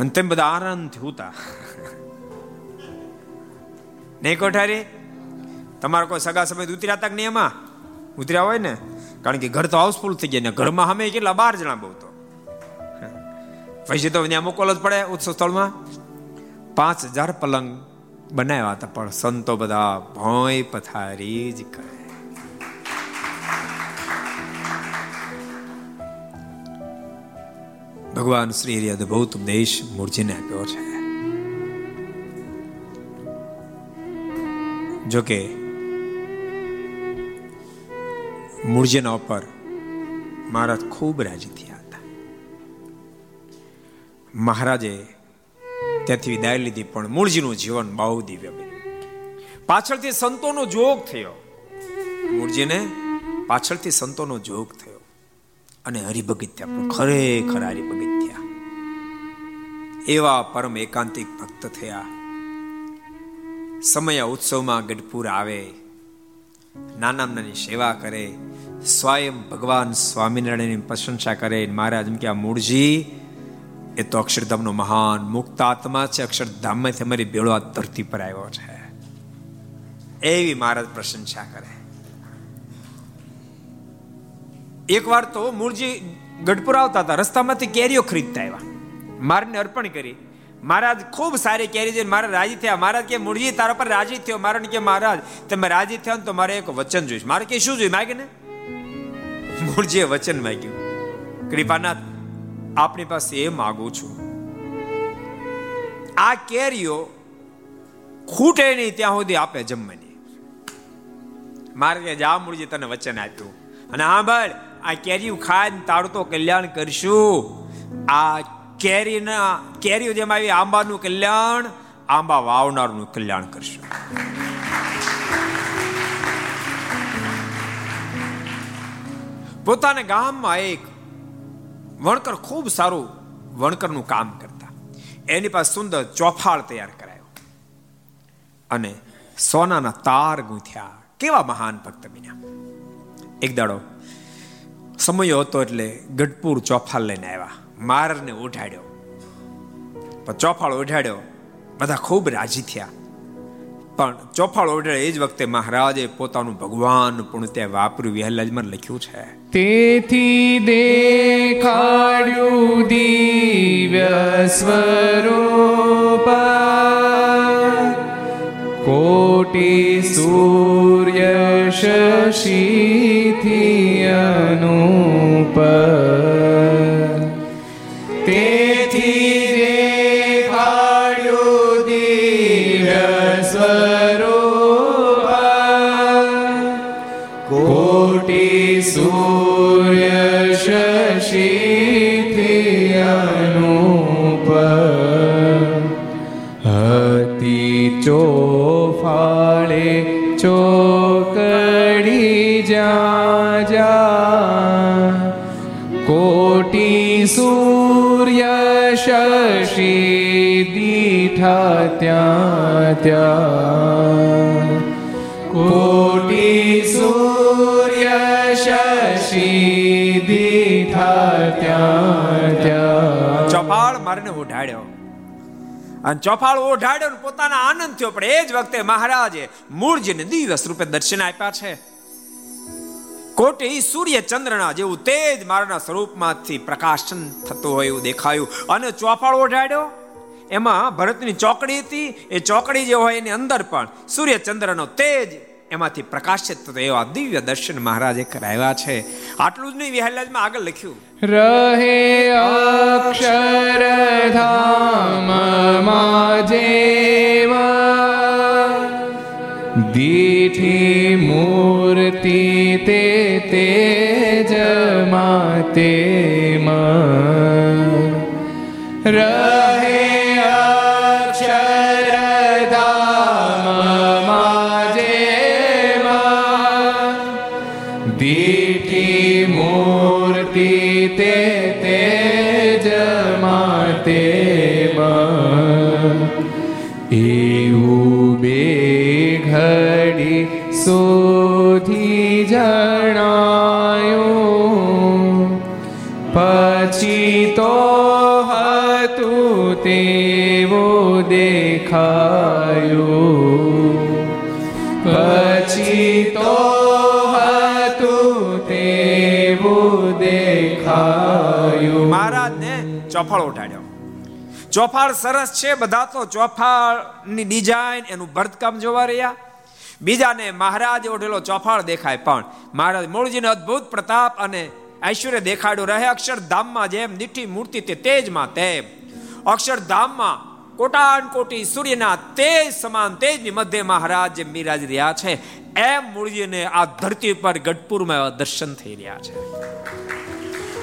અને તેમ બધા આનંદ ઉતા નહીં કોઠારી તમારા કોઈ સગા સમય ઉતર્યા તક નહીં એમાં? ઉતર્યા હોય ને? કારણ કે ઘર તો હાઉસફુલ થઈ ગયા ને ઘરમાં અમે કેટલા બાર જણા બહુ તો. પછી તો ત્યાં મોકલ જ પડે ઉત્સવ સ્થળમાં. પાંચ હજાર પલંગ બનાવ્યા હતા, પણ સંતો બધા ભોય પથારી જ કરે. ભગવાન શ્રી હરિ અદભુત ઉપદેશ મૂર્તિને આપ્યો છે. જોકે મૂળજીના ઉપર મહારાજ ખૂબ રાજી થયા હતા. મહારાજે ત્યાંથી વિદાય લીધી, પણ મૂળજીનું જીવન બહુ દિવ્ય બન્યું. પાછળથી સંતોનો જોગ થયો. મૂળજીને પાછળથી સંતોનો જોગ થયો. અને હરિભગત ખરેખર હરિભગત એવા પરમ એકાંતિક ભક્ત થયા. સમય ઉત્સવમાં ગઢપુર આવે, નાના નાની સેવા કરે, સ્વયં ભગવાન સ્વામિનારાયણની પ્રશંસા કરે મહારાજ એમ કે આ મૂળજી એ તો અક્ષરધામનો મહાન મુક્ત આત્મા છે. અક્ષરધામમાંથી અમારી આ ધરતી પર આવ્યો છે. એવી મહારાજ પ્રશંસા કરે. એક વાર તો મૂળજી ગઢપુર આવતા હતા. રસ્તામાંથી કેરીઓ ખરીદતા આવ્યા. મારને અર્પણ કરી. મહારાજ ખૂબ સારી કેરી છે. મારા રાજી થયા. મહારાજ કે, મૂળજી, તારા પર રાજી થયો. મારા કે, મહારાજ, તમે રાજી થયા ને તો મારે એક વચન જોઈશ. મારે કે, શું જોયું માગે ને મૂળજીએ વચન માગ્યું. કૃપાનાથ આપની પાસે એ માગું છું. આ કેરીઓ ખૂટે નહીં ત્યાં સુધી આપે જમવાની. મારે કે જા મૂળજી તને વચન આપ્યું. અને હા ભાઈ, આ કેરીઓ ખાઈને તારું તો કલ્યાણ કરશું. આ કેરીના, કેરીઓ જેમ આવી આંબાનું કલ્યાણ, આંબા વાવનારનું કલ્યાણ કરશું. પોતાના ગામમાં એક વણકર ખૂબ સારું વણકરનું કામ કરતા. એની પાસે સુંદર ચોફાળ તૈયાર કરાયો. અને સોનાના તાર ગૂંથ્યા. કેવા મહાન ભક્ત બન્યા. એક દાડો સમય હતો એટલે ગઢપુર ચોફાળ લઈને આવ્યા. મારને ઉઠાડ્યો ચોફાળ ઉઠાડ્યો બધા ખૂબ રાજી થયા. પણ ચોફાળ ઓઢે એ જ વખતે મહારાજે પોતાનું ભગવાન પણ ત્યાં વાપર્યું. વિહલાજમાં લખ્યું છે તેથી દેખાડ્યું દિવ્ય સ્વરૂપ. કોટી સૂર્ય શશીથી અનુપ. અને ઓઢાડ્યો ને પોતાના આનંદ થયો. પણ એ જ વખતે મહારાજે મૂળજીને દિવસ રૂપે દર્શન આપ્યા છે. કોટી સૂર્ય ચંદ્રના જેવું તેજ મારના સ્વરૂપમાંથી પ્રકાશન થતું હોય એવું દેખાયું. અને ચોફાળ ઓઢાડ્યો? એમાં ભરતની ચોકડી હતી. એ ચોકડી જે હોય એની અંદર પણ સૂર્ય ચંદ્રનો તેજ એમાંથી પ્રકાશિત થતો એવા દિવ્ય દર્શન મહારાજે કરાવ્યા છે. આટલું જ નહીં, વિહલાજમાં આગળ લખ્યું. રહે અક્ષરધામ જેવ દીઠી મૂર્તિ તે ચોફાળ ઉઠાડ્યો ચોફાળ સરસ છે, બધા તો ચોફાળની ડિઝાઇન એનું ભરતકામ જોવા રહ્યા. બીજાને મહારાજ ઓઢેલો ચોફાળ દેખાય પણ મહારાજ મૂળજીનો અદ્ભુત પ્રતાપ અને ઐશ્વર્ય દેખાડ્યું રહે અક્ષરધામમાં જેમ નીઠી મૂર્તિ તે તેજમાં તેમ. અક્ષરધામમાં કોટાન કોટી સૂર્યના તેજ સમાન તેજની મધ્ય મહારાજ જેમ બિરાજ રહ્યા છે. એમ મૂળજીને આ ધરતી પર ગઢપુરમાં દર્શન થઈ રહ્યા છે.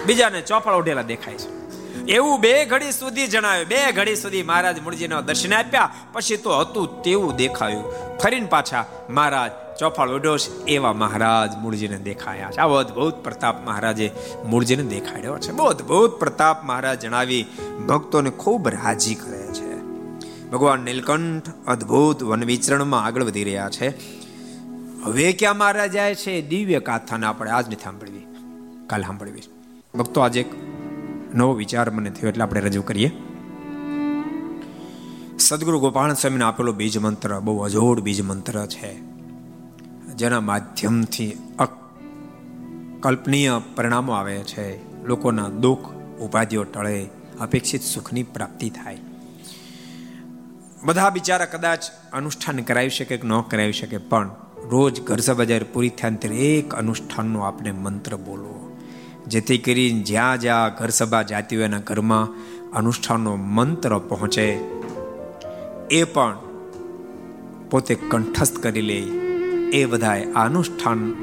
બીજાને ચોફાળ ઓઢેલા દેખાય છે. એવું બે ઘડી સુધી જણાવ્યું. બે ઘડી સુધી મહારાજ મૂળજીને દર્શન આપ્યા. પછી તો હતું તેવું દેખાયું. ફરીને પાછા મહારાજ ચોફાળ ઉડોશ એવા મહારાજ મૂળજીને દેખાયા છે. આવો અદભુત પ્રતાપ મહારાજે મૂળજીને દેખાડ્યો છે. બહુ અદભુત પ્રતાપ મહારાજ જણાવી ભક્તોને ખૂબ રાજી કરે છે. ભગવાન નીલકંઠ અદ્ભુત વન વિચરણમાં આગળ વધી રહ્યા છે. હવે ક્યાં મહારાજ જાય છે? દિવ્ય કાથાને આપણે આજ નથી સાંભળવી. કાલ સાંભળવી. ભક્તો, આજે નવો વિચાર મને થયો, એટલે આપણે રજૂ કરીએ. સદગુરુ ગોપાલ સ્વામીને આપેલો બીજ મંત્ર, બહુ અજોડ બીજ મંત્ર છે. જેના માધ્યમથી કલ્પનીય પરિણામો આવે છે. લોકોના દુઃખ, ઉપાધિઓ ટળે, અપેક્ષિત સુખની પ્રાપ્તિ થાય. બધા બિચારા કદાચ અનુષ્ઠાન કરાવી શકે કે ન કરાવી શકે, પણ રોજ ઘરસા બજાર પૂરી ત્યારે એક અનુષ્ઠાનનો આપણે મંત્ર બોલવો. જેથી કરીને જ્યાં જ્યાં ઘર સભા જાતી હોય એના ઘરમાં અનુષ્ઠાનનો મંત્ર પહોંચે, એ પણ પોતે કંઠસ્થ કરી લે. એ બધાએ અનુષ્ઠાન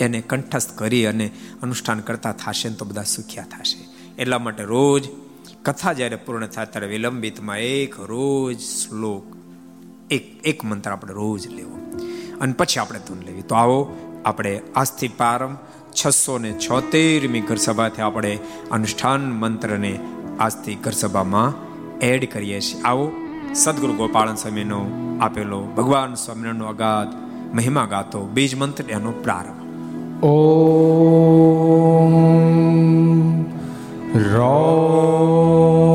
એને કંઠસ્થ કરી અને અનુષ્ઠાન કરતા થશે તો બધા સુખ્યા થશે. એટલા માટે રોજ કથા જ્યારે પૂર્ણ થાય ત્યારે વિલંબિતમાં એક રોજ શ્લોક, એક એક મંત્ર આપણે રોજ લેવો. અને પછી આપણે ધૂન લેવી. તો આવો આપણે આજથી પારમ છસો ને છોતેરમી ઘરસભાથી આપણે અનુષ્ઠાન મંત્રને આજથી ઘરસભામાં એડ કરીએ છીએ. આવો સદગુરુ ગોપાળન સ્વામીનો આપેલો ભગવાન સ્વામિનારાયણનો અગાધ મહિમા ગાતો બીજ મંત્ર એનો પ્રારંભ. ઓ રો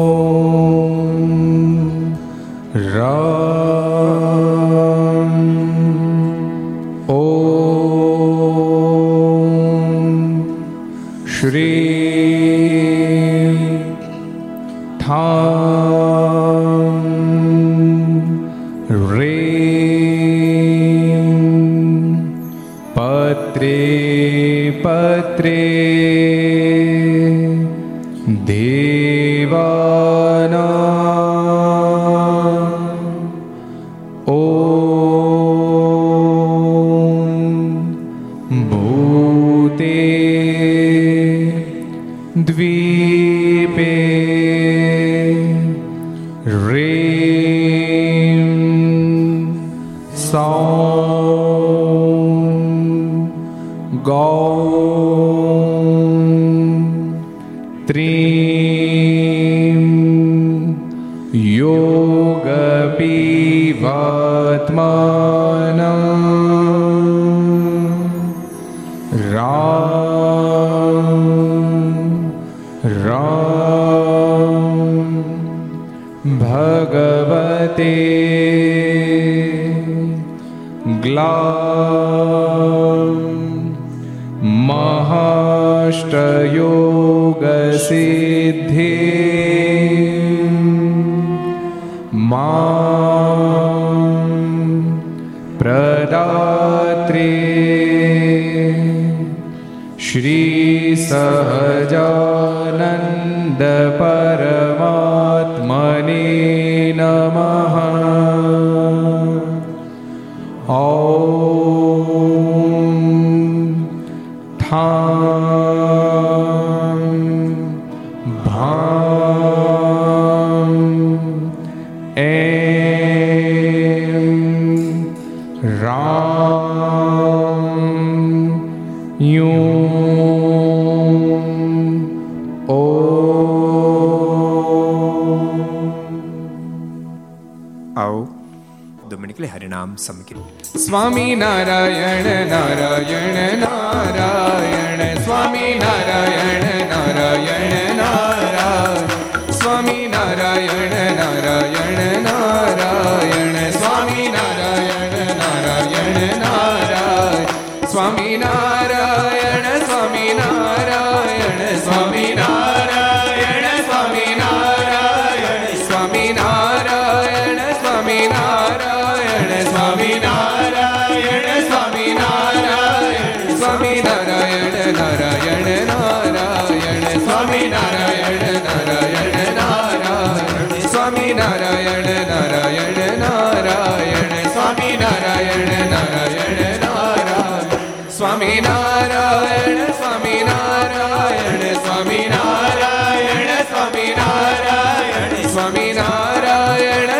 शुक्लां महाष्टयोगसिद्धि मा प्रदात्रे श्रीसहजानन्दप સ્વામી નારાયણ નારાયણ નારાયણ સ્વામી નારાયણ.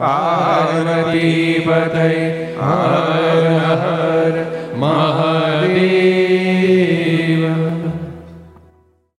पार्वतीपतये हर हर महादेव